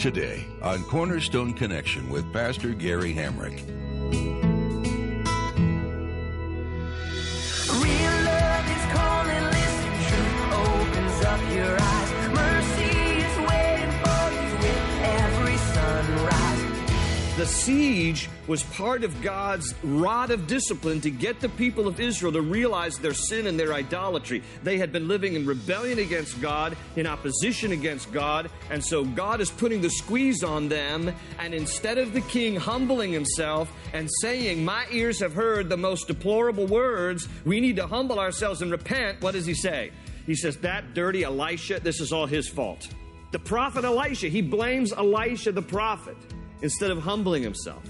Today on Cornerstone Connection with Pastor Gary Hamrick. Siege was part of God's rod of discipline to get the people of Israel to realize their sin and their idolatry. They had been living in rebellion against God, in opposition against God, and so God is putting the squeeze on them. And instead of the king humbling himself and saying, My ears have heard the most deplorable words, we need to humble ourselves and repent, what does he say? He says, That dirty Elisha, this is all his fault. The prophet Elisha, he blames Elisha the prophet instead of humbling himself.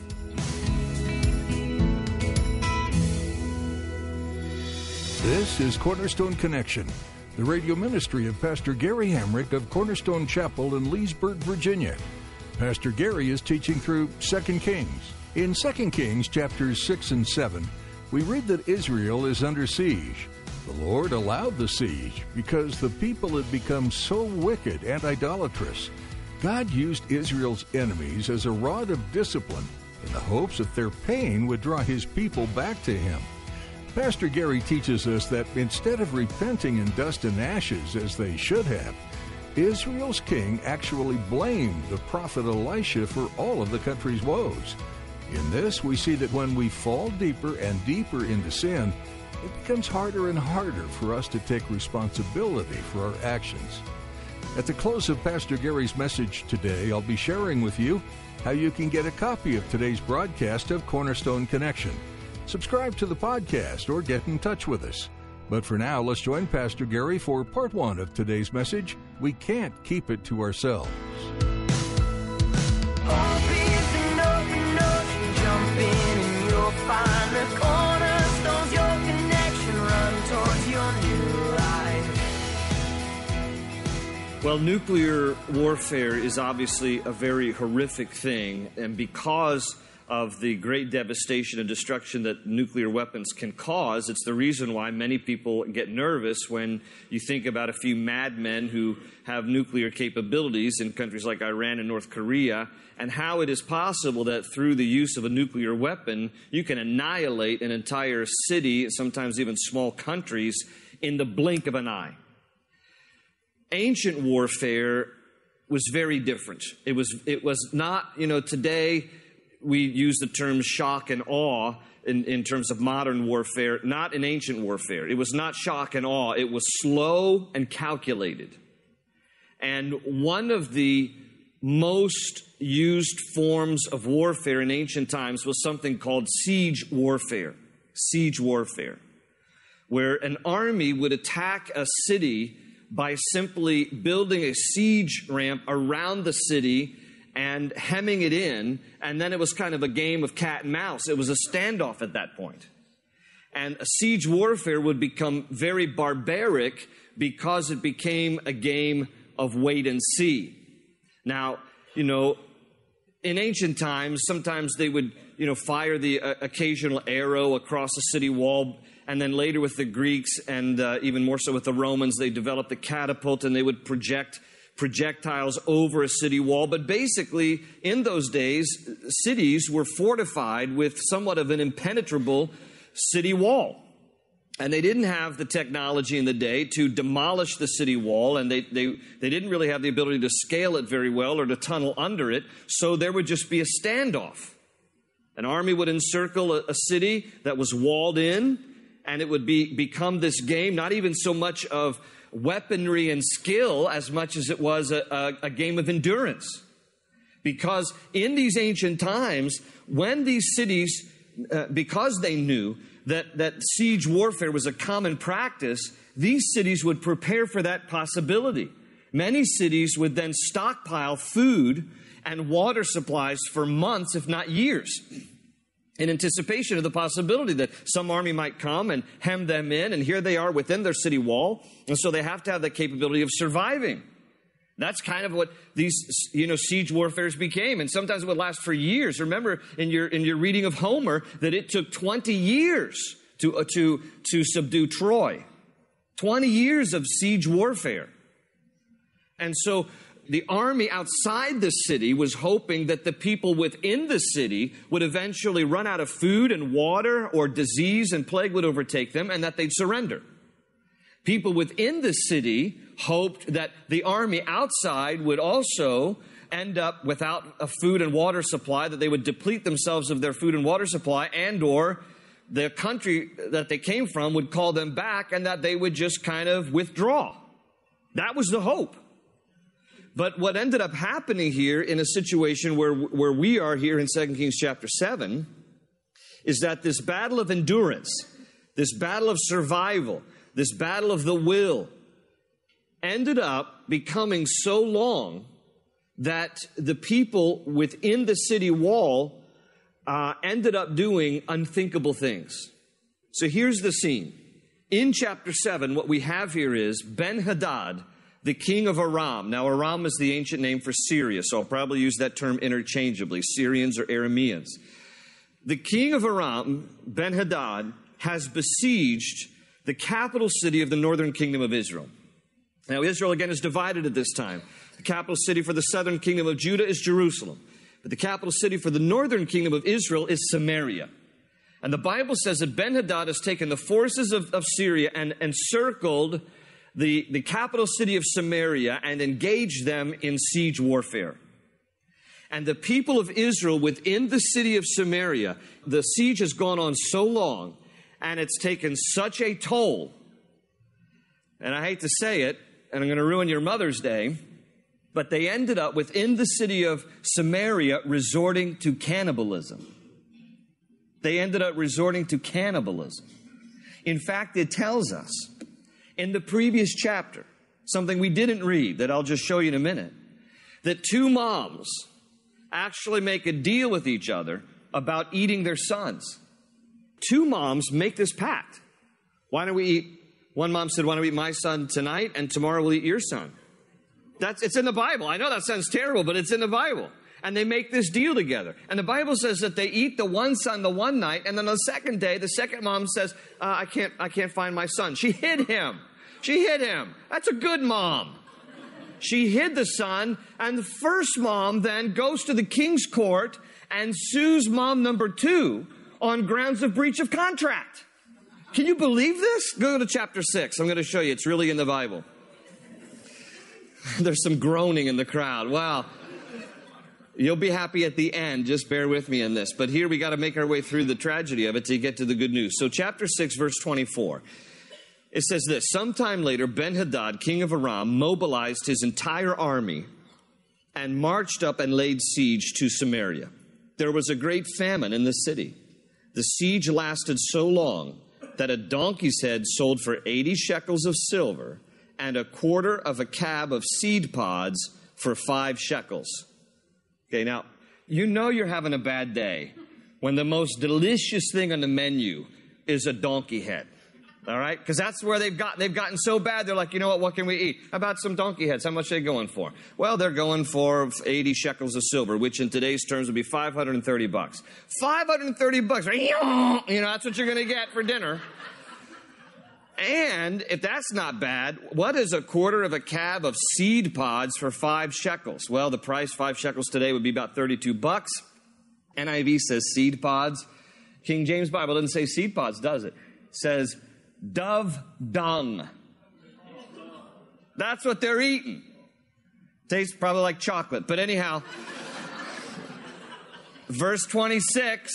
This is Cornerstone Connection, the radio ministry of Pastor Gary Hamrick of Cornerstone Chapel in Leesburg, Virginia. Pastor Gary is teaching through 2 Kings. In 2 Kings chapters 6 and 7, we read that Israel is under siege. The Lord allowed the siege because the people had become so wicked and idolatrous. God used Israel's enemies as a rod of discipline in the hopes that their pain would draw his people back to him. Pastor Gary teaches us that instead of repenting in dust and ashes as they should have, Israel's king actually blamed the prophet Elisha for all of the country's woes. In this, we see that when we fall deeper and deeper into sin, it becomes harder and harder for us to take responsibility for our actions. At the close of Pastor Gary's message today, I'll be sharing with you how you can get a copy of today's broadcast of Cornerstone Connection. Subscribe to the podcast or get in touch with us. But for now, let's join Pastor Gary for part one of today's message We Can't Keep It to Ourselves. Well, nuclear warfare is obviously a very horrific thing, and because of the great devastation and destruction that nuclear weapons can cause, it's the reason why many people get nervous when you think about a few madmen who have nuclear capabilities in countries like Iran and North Korea, and how it is possible that through the use of a nuclear weapon, you can annihilate an entire city, sometimes even small countries, in the blink of an eye ancient warfare was very different. It was, it was not, you know, today we use the term shock and awe in, in terms of modern warfare, not in ancient warfare. It was not shock and awe, it was slow and calculated. And one of the most used forms of warfare in ancient times was something called siege warfare. Siege warfare, where an army would attack a city by simply building a siege ramp around the city and hemming it in, and then it was kind of a game of cat and mouse. It was a standoff at that point. And a siege warfare would become very barbaric because it became a game of wait and see. Now, you know, in ancient times, sometimes they would, you know, fire the uh, occasional arrow across a city wall. And then later with the Greeks and uh, even more so with the Romans, they developed the catapult and they would project projectiles over a city wall. But basically, in those days, cities were fortified with somewhat of an impenetrable city wall. And they didn't have the technology in the day to demolish the city wall, and they, they, they didn't really have the ability to scale it very well or to tunnel under it, so there would just be a standoff. An army would encircle a, a city that was walled in, and it would be, become this game, not even so much of weaponry and skill as much as it was a, a, a game of endurance. Because in these ancient times, when these cities, uh, because they knew that, that siege warfare was a common practice, these cities would prepare for that possibility. Many cities would then stockpile food and water supplies for months, if not years, in anticipation of the possibility that some army might come and hem them in, and here they are within their city wall, and so they have to have the capability of surviving. That's kind of what these, you know, siege warfares became, and sometimes it would last for years. Remember in your in your reading of Homer that it took 20 years to uh, to to subdue Troy. 20 years of siege warfare. And so the army outside the city was hoping that the people within the city would eventually run out of food and water, or disease and plague would overtake them, and that they'd surrender. People within the city hoped that the army outside would also end up without a food and water supply, that they would deplete themselves of their food and water supply, and or the country that they came from would call them back and that they would just kind of withdraw. That was the hope. But what ended up happening here in a situation where, where we are here in 2 Kings chapter 7 is that this battle of endurance, this battle of survival, this battle of the will ended up becoming so long that the people within the city wall uh, ended up doing unthinkable things. So here's the scene. In chapter 7, what we have here is Ben Hadad, the king of Aram. Now, Aram is the ancient name for Syria, so I'll probably use that term interchangeably Syrians or Arameans. The king of Aram, Ben Hadad, has besieged the capital city of the northern kingdom of Israel. Now, Israel again is divided at this time. The capital city for the southern kingdom of Judah is Jerusalem. But the capital city for the northern kingdom of Israel is Samaria. And the Bible says that Ben Hadad has taken the forces of, of Syria and encircled the, the capital city of Samaria and engaged them in siege warfare. And the people of Israel within the city of Samaria, the siege has gone on so long and it's taken such a toll. And I hate to say it, and I'm going to ruin your Mother's Day, but they ended up within the city of Samaria resorting to cannibalism. They ended up resorting to cannibalism. In fact, it tells us in the previous chapter, something we didn't read that I'll just show you in a minute, that two moms actually make a deal with each other about eating their sons. Two moms make this pact. Why don't we eat? One mom said, Why don't we eat my son tonight, and tomorrow we'll eat your son? That's, it's in the Bible. I know that sounds terrible, but it's in the Bible. And they make this deal together. And the Bible says that they eat the one son the one night, and then on the second day, the second mom says, uh, I, can't, I can't find my son. She hid him. She hid him. That's a good mom. She hid the son, and the first mom then goes to the king's court and sues mom number two on grounds of breach of contract. Can you believe this? Go to chapter 6. I'm going to show you. It's really in the Bible. There's some groaning in the crowd. Wow. You'll be happy at the end. Just bear with me in this. But here we got to make our way through the tragedy of it to get to the good news. So, chapter 6, verse 24. It says this Sometime later, Ben Hadad, king of Aram, mobilized his entire army and marched up and laid siege to Samaria. There was a great famine in the city. The siege lasted so long that a donkey's head sold for 80 shekels of silver and a quarter of a cab of seed pods for five shekels. Okay, now, you know you're having a bad day when the most delicious thing on the menu is a donkey head. All right? Because that's where they've got they've gotten so bad, they're like, you know what, what can we eat? How about some donkey heads? How much are they going for? Well, they're going for 80 shekels of silver, which in today's terms would be 530 bucks. 530 bucks. You know, that's what you're gonna get for dinner. And if that's not bad, what is a quarter of a cab of seed pods for five shekels? Well, the price, five shekels today, would be about 32 bucks. NIV says seed pods. King James Bible doesn't say seed pods, does it? it says dove dung. That's what they're eating. Tastes probably like chocolate, but anyhow. verse 26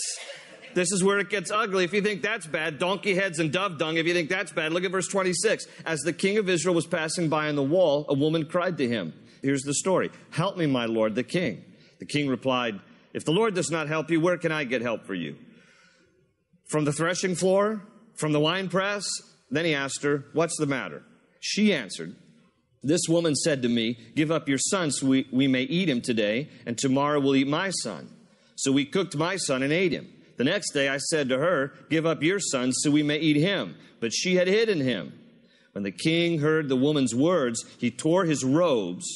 this is where it gets ugly. If you think that's bad, donkey heads and dove dung, if you think that's bad, look at verse 26. As the king of Israel was passing by on the wall, a woman cried to him. Here's the story Help me, my lord, the king. The king replied, If the Lord does not help you, where can I get help for you? From the threshing floor? From the wine press? Then he asked her, What's the matter? She answered, This woman said to me, Give up your son so we, we may eat him today, and tomorrow we'll eat my son. So we cooked my son and ate him. The next day I said to her, Give up your son so we may eat him. But she had hidden him. When the king heard the woman's words, he tore his robes.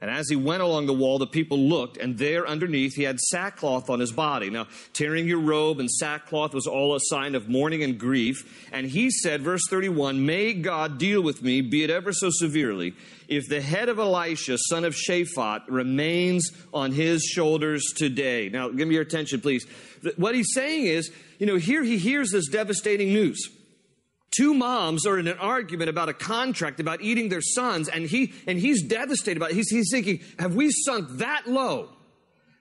And as he went along the wall, the people looked, and there underneath he had sackcloth on his body. Now, tearing your robe and sackcloth was all a sign of mourning and grief. And he said, verse 31, May God deal with me, be it ever so severely, if the head of Elisha, son of Shaphat, remains on his shoulders today. Now, give me your attention, please. What he's saying is, you know, here he hears this devastating news. Two moms are in an argument about a contract about eating their sons, and he and he's devastated about it. He's, he's thinking, have we sunk that low?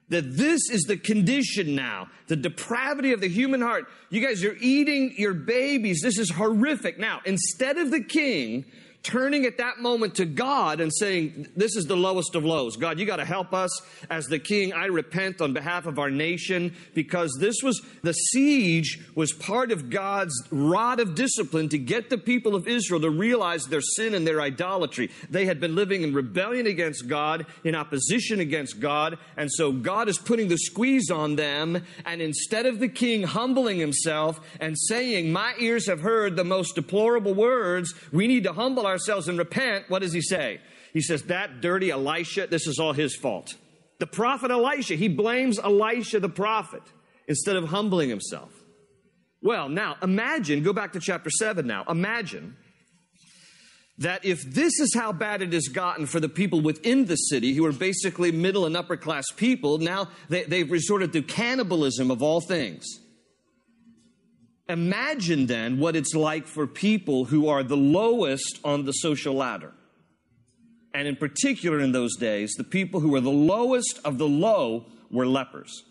That this is the condition now, the depravity of the human heart. You guys you're eating your babies. This is horrific. Now, instead of the king turning at that moment to God and saying, This is the lowest of lows. God, you got to help us as the king. I repent on behalf of our nation because this was the siege was part of God's rod of discipline to get the people of Israel to realize their sin and their idolatry. They had been living in rebellion against God, in opposition against God, and so God is putting the squeeze on them. And instead of the king humbling himself and saying, My ears have heard the most deplorable words, we need to humble ourselves and repent, what does he say? He says, That dirty Elisha, this is all his fault. The prophet Elisha, he blames Elisha the prophet instead of humbling himself. Well, now imagine, go back to chapter 7 now. Imagine that if this is how bad it has gotten for the people within the city, who are basically middle and upper class people, now they, they've resorted to cannibalism of all things. Imagine then what it's like for people who are the lowest on the social ladder. And in particular, in those days, the people who were the lowest of the low were lepers.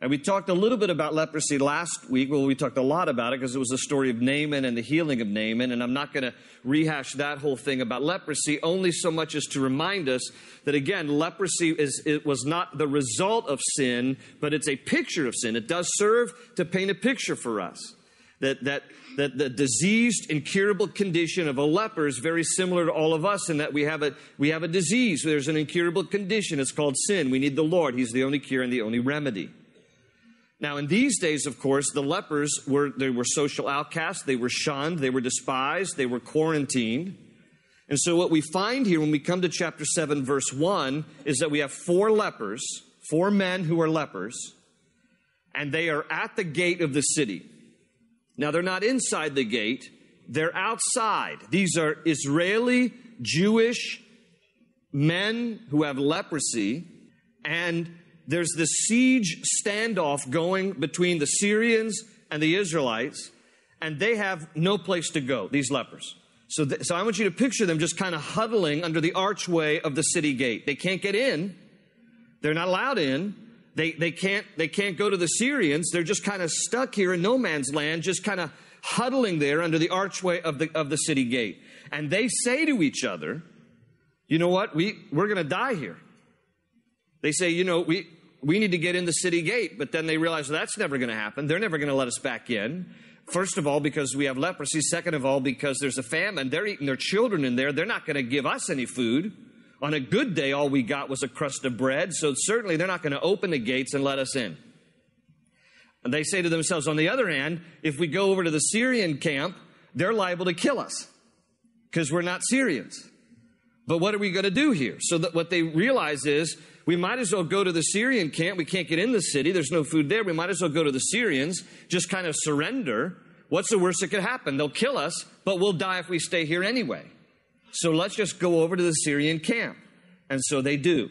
And we talked a little bit about leprosy last week. Well, we talked a lot about it because it was the story of Naaman and the healing of Naaman. And I'm not going to rehash that whole thing about leprosy, only so much as to remind us that, again, leprosy is, it was not the result of sin, but it's a picture of sin. It does serve to paint a picture for us. That, that, that the diseased, incurable condition of a leper is very similar to all of us in that we have a, we have a disease. There's an incurable condition. It's called sin. We need the Lord. He's the only cure and the only remedy. Now, in these days, of course, the lepers were, they were social outcasts. They were shunned. They were despised. They were quarantined. And so what we find here when we come to chapter 7, verse 1, is that we have four lepers, four men who are lepers, and they are at the gate of the city. Now, they're not inside the gate, they're outside. These are Israeli, Jewish men who have leprosy, and there's this siege standoff going between the Syrians and the Israelites, and they have no place to go, these lepers. So, th- so I want you to picture them just kind of huddling under the archway of the city gate. They can't get in. They're not allowed in. They, they, can't, they can't go to the Syrians. They're just kind of stuck here in no man's land, just kind of huddling there under the archway of the, of the city gate. And they say to each other, you know what? We, we're going to die here. They say, you know, we, we need to get in the city gate. But then they realize well, that's never going to happen. They're never going to let us back in. First of all, because we have leprosy. Second of all, because there's a famine. They're eating their children in there. They're not going to give us any food. On a good day, all we got was a crust of bread. So certainly they're not going to open the gates and let us in. And they say to themselves, on the other hand, if we go over to the Syrian camp, they're liable to kill us because we're not Syrians. But what are we going to do here? So that what they realize is we might as well go to the Syrian camp. We can't get in the city. There's no food there. We might as well go to the Syrians, just kind of surrender. What's the worst that could happen? They'll kill us, but we'll die if we stay here anyway. So let's just go over to the Syrian camp. And so they do.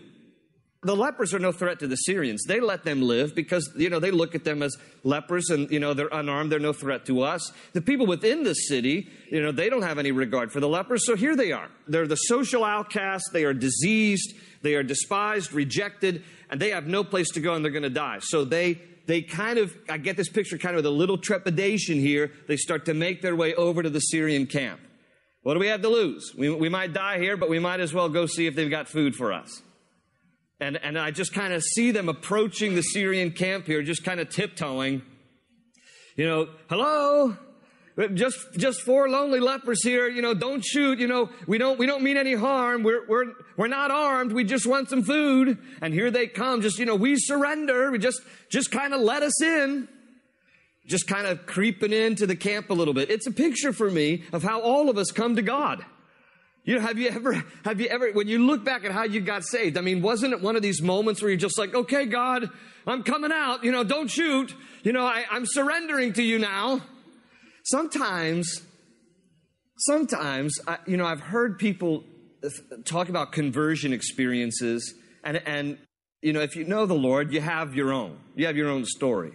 The lepers are no threat to the Syrians. They let them live because, you know, they look at them as lepers and, you know, they're unarmed. They're no threat to us. The people within the city, you know, they don't have any regard for the lepers. So here they are. They're the social outcasts. They are diseased. They are despised, rejected, and they have no place to go and they're going to die. So they, they kind of, I get this picture kind of with a little trepidation here. They start to make their way over to the Syrian camp. What do we have to lose? We, we might die here, but we might as well go see if they've got food for us. And, and I just kind of see them approaching the Syrian camp here, just kind of tiptoeing. You know, hello? Just just four lonely lepers here you know don't shoot you know we don't we don't mean any harm. We're we're we're not armed we just want some food. And here they come just you know we surrender we just just kind of let us in. Just kind of creeping into the camp a little bit. It's a picture for me of how all of us come to god. You know, have you ever, have you ever, when you look back at how you got saved, I mean, wasn't it one of these moments where you're just like, okay, God, I'm coming out, you know, don't shoot, you know, I, I'm surrendering to you now. Sometimes, sometimes, I, you know, I've heard people talk about conversion experiences, and, and, you know, if you know the Lord, you have your own. You have your own story.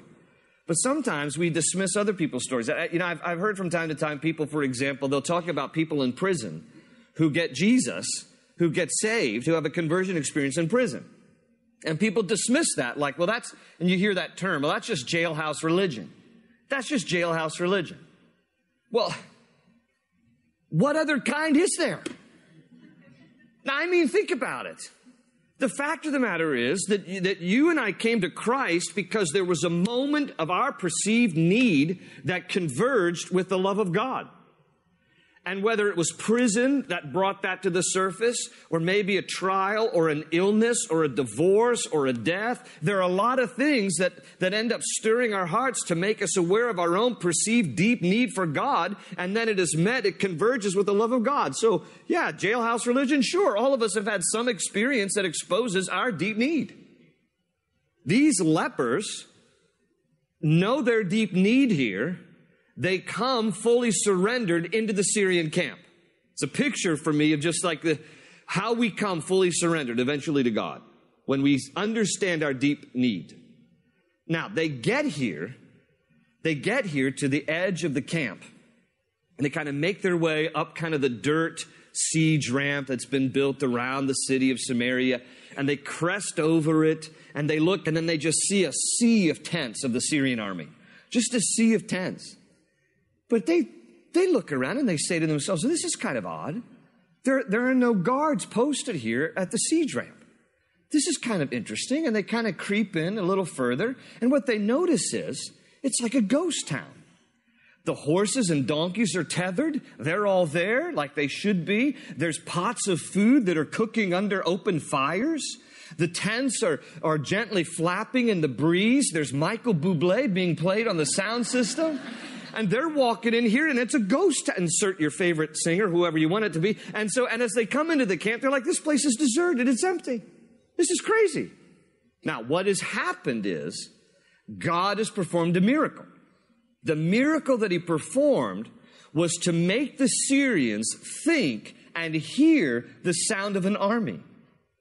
But sometimes we dismiss other people's stories. You know, I've, I've heard from time to time people, for example, they'll talk about people in prison who get Jesus, who get saved, who have a conversion experience in prison. And people dismiss that like, well, that's, and you hear that term, well, that's just jailhouse religion. That's just jailhouse religion. Well, what other kind is there? Now, I mean, think about it. The fact of the matter is that, that you and I came to Christ because there was a moment of our perceived need that converged with the love of God. And whether it was prison that brought that to the surface, or maybe a trial, or an illness, or a divorce, or a death, there are a lot of things that, that end up stirring our hearts to make us aware of our own perceived deep need for God, and then it is met, it converges with the love of God. So, yeah, jailhouse religion, sure, all of us have had some experience that exposes our deep need. These lepers know their deep need here they come fully surrendered into the Syrian camp. It's a picture for me of just like the, how we come fully surrendered eventually to God when we understand our deep need. Now, they get here, they get here to the edge of the camp, and they kind of make their way up kind of the dirt siege ramp that's been built around the city of Samaria, and they crest over it, and they look, and then they just see a sea of tents of the Syrian army. Just a sea of tents. But they, they look around and they say to themselves, this is kind of odd. There, there are no guards posted here at the siege ramp. This is kind of interesting. And they kind of creep in a little further. And what they notice is it's like a ghost town. The horses and donkeys are tethered. They're all there like they should be. There's pots of food that are cooking under open fires. The tents are, are gently flapping in the breeze. There's Michael Bublé being played on the sound system and they're walking in here and it's a ghost to insert your favorite singer, whoever you want it to be. And so, and as they come into the camp, they're like, this place is deserted. It's empty. This is crazy. Now, what has happened is God has performed a miracle. The miracle that he performed was to make the Syrians think and hear the sound of an army.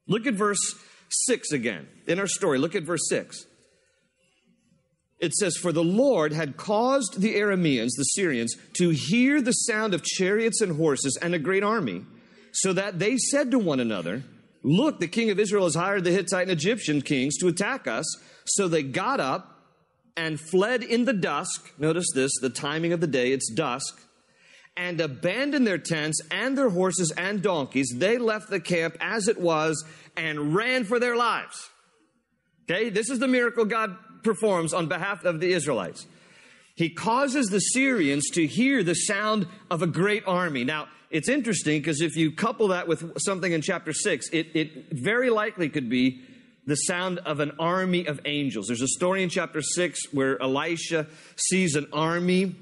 Look at verse 6 again in our story. Look at verse 6 it says, For the Lord had caused the Arameans, the Syrians, to hear the sound of chariots and horses and a great army, so that they said to one another, Look, the king of Israel has hired the Hittite and Egyptian kings to attack us. So they got up and fled in the dusk. Notice this, the timing of the day, it's dusk. And abandoned their tents and their horses and donkeys. They left the camp as it was and ran for their lives. Okay, this is the miracle God performs on behalf of the Israelites. He causes the Syrians to hear the sound of a great army. Now, it's interesting because if you couple that with something in chapter 6, it, it very likely could be the sound of an army of angels. There's a story in chapter 6 where Elisha sees an army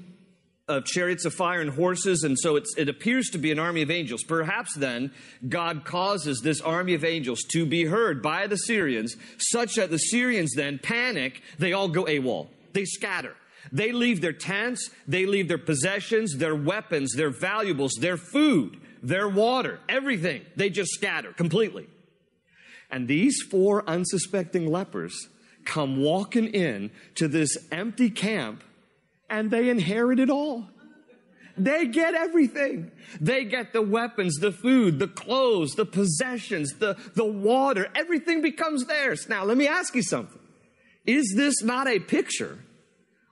of chariots of fire and horses, and so it appears to be an army of angels. Perhaps then God causes this army of angels to be heard by the Syrians, such that the Syrians then panic, they all go AWOL. They scatter. They leave their tents, they leave their possessions, their weapons, their valuables, their food, their water, everything. They just scatter completely. And these four unsuspecting lepers come walking in to this empty camp and they inherit it all. They get everything. They get the weapons, the food, the clothes, the possessions, the, the water. Everything becomes theirs. Now, let me ask you something. Is this not a picture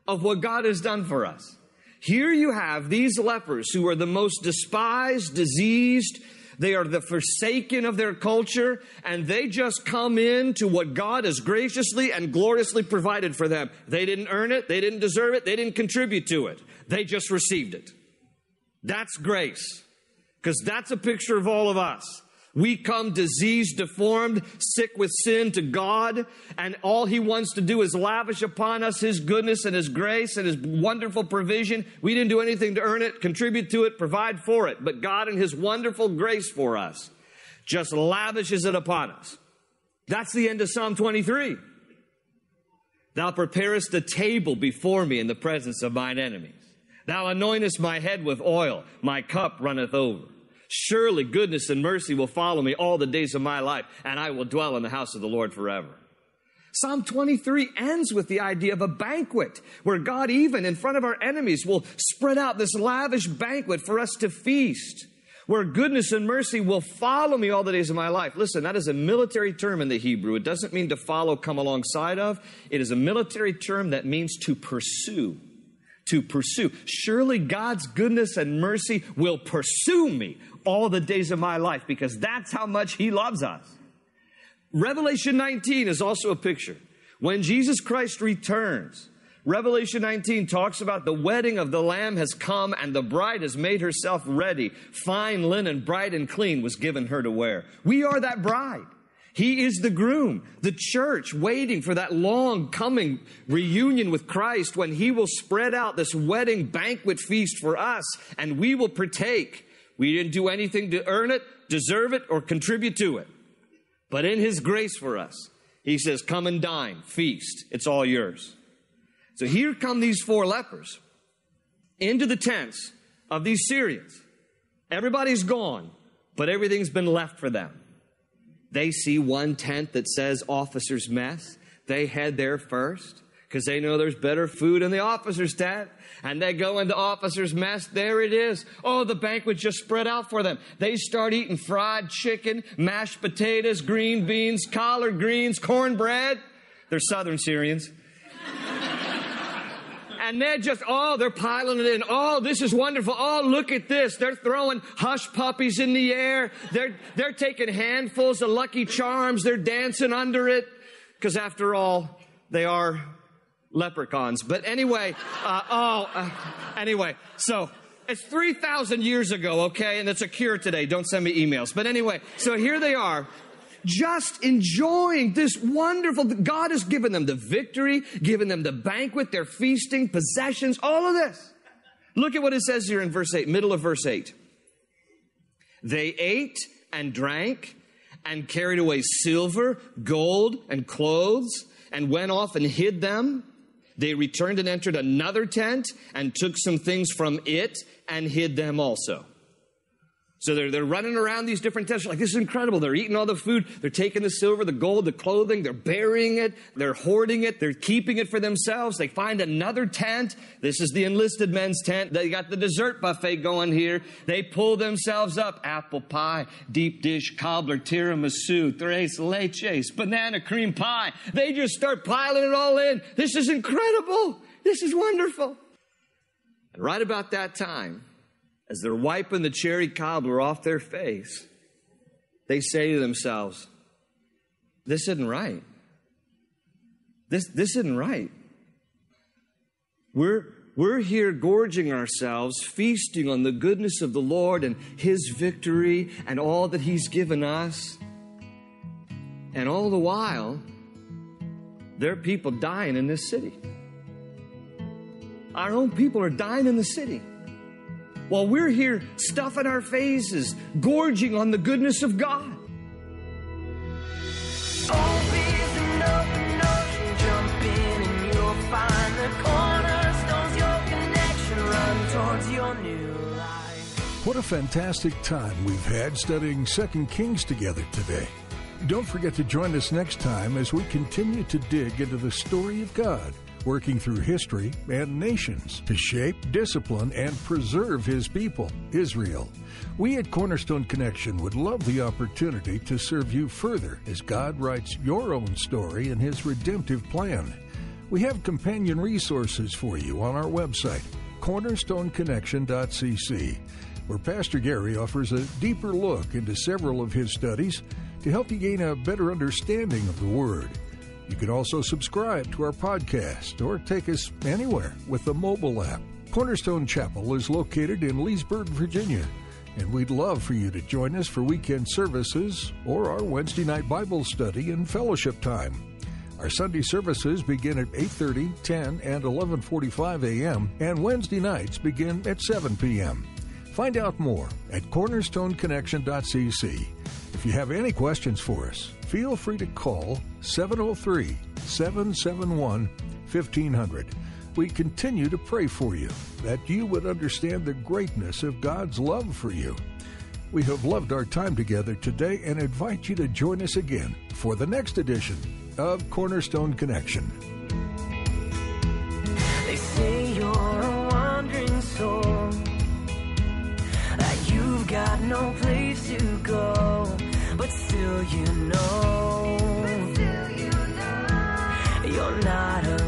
of what God has done for us? Here you have these lepers who are the most despised, diseased, They are the forsaken of their culture, and they just come in to what God has graciously and gloriously provided for them. They didn't earn it, they didn't deserve it, they didn't contribute to it. They just received it. That's grace. Because that's a picture of all of us. We come diseased, deformed, sick with sin to God, and all He wants to do is lavish upon us His goodness and His grace and His wonderful provision. We didn't do anything to earn it, contribute to it, provide for it, but God, in His wonderful grace for us, just lavishes it upon us. That's the end of Psalm 23. Thou preparest a table before me in the presence of mine enemies. Thou anointest my head with oil, my cup runneth over. Surely goodness and mercy will follow me all the days of my life, and I will dwell in the house of the Lord forever. Psalm 23 ends with the idea of a banquet where God, even in front of our enemies, will spread out this lavish banquet for us to feast, where goodness and mercy will follow me all the days of my life. Listen, that is a military term in the Hebrew. It doesn't mean to follow, come alongside of. It is a military term that means to pursue to pursue. Surely God's goodness and mercy will pursue me all the days of my life because that's how much He loves us. Revelation 19 is also a picture. When Jesus Christ returns, Revelation 19 talks about the wedding of the Lamb has come and the bride has made herself ready. Fine linen, bright and clean, was given her to wear. We are that bride. He is the groom, the church waiting for that long coming reunion with Christ when he will spread out this wedding banquet feast for us and we will partake. We didn't do anything to earn it, deserve it, or contribute to it. But in his grace for us, he says, Come and dine, feast. It's all yours. So here come these four lepers into the tents of these Syrians. Everybody's gone, but everything's been left for them. They see one tent that says officer's mess. They head there first because they know there's better food in the officer's tent. And they go into officer's mess. There it is. Oh, the banquet just spread out for them. They start eating fried chicken, mashed potatoes, green beans, collard greens, cornbread. They're southern Syrians and they're just, oh, they're piling it in. Oh, this is wonderful. Oh, look at this. They're throwing hush puppies in the air. They're, they're taking handfuls of Lucky Charms. They're dancing under it. Because after all, they are leprechauns. But anyway, uh, oh, uh, anyway, so it's 3,000 years ago, okay? And it's a cure today. Don't send me emails. But anyway, so here they are just enjoying this wonderful, God has given them the victory, given them the banquet, their feasting, possessions, all of this. Look at what it says here in verse 8, middle of verse 8. They ate and drank and carried away silver, gold, and clothes and went off and hid them. They returned and entered another tent and took some things from it and hid them also. So they're, they're running around these different tents. Like, this is incredible. They're eating all the food. They're taking the silver, the gold, the clothing. They're burying it. They're hoarding it. They're keeping it for themselves. They find another tent. This is the enlisted men's tent. They got the dessert buffet going here. They pull themselves up. Apple pie, deep dish, cobbler, tiramisu, tres leches, banana cream pie. They just start piling it all in. This is incredible. This is wonderful. And right about that time, as they're wiping the cherry cobbler off their face, they say to themselves, This isn't right. This, this isn't right. We're, we're here gorging ourselves, feasting on the goodness of the Lord and His victory and all that He's given us. And all the while, there are people dying in this city. Our own people are dying in the city while we're here stuffing our faces, gorging on the goodness of God. What a fantastic time we've had studying Second Kings together today. Don't forget to join us next time as we continue to dig into the story of God working through history and nations to shape, discipline, and preserve His people, Israel. We at Cornerstone Connection would love the opportunity to serve you further as God writes your own story in His redemptive plan. We have companion resources for you on our website, cornerstoneconnection.cc. where Pastor Gary offers a deeper look into several of his studies to help you gain a better understanding of the Word. You can also subscribe to our podcast or take us anywhere with the mobile app. Cornerstone Chapel is located in Leesburg, Virginia, and we'd love for you to join us for weekend services or our Wednesday night Bible study and fellowship time. Our Sunday services begin at 8:30, 10, and 11:45 a.m., and Wednesday nights begin at 7 p.m. Find out more at cornerstoneconnection.cc. If you have any questions for us, feel free to call 703 771 1500. We continue to pray for you that you would understand the greatness of God's love for you. We have loved our time together today and invite you to join us again for the next edition of Cornerstone Connection. They say you're a wandering soul, that you've got no place to go, but still you know, you're not alone.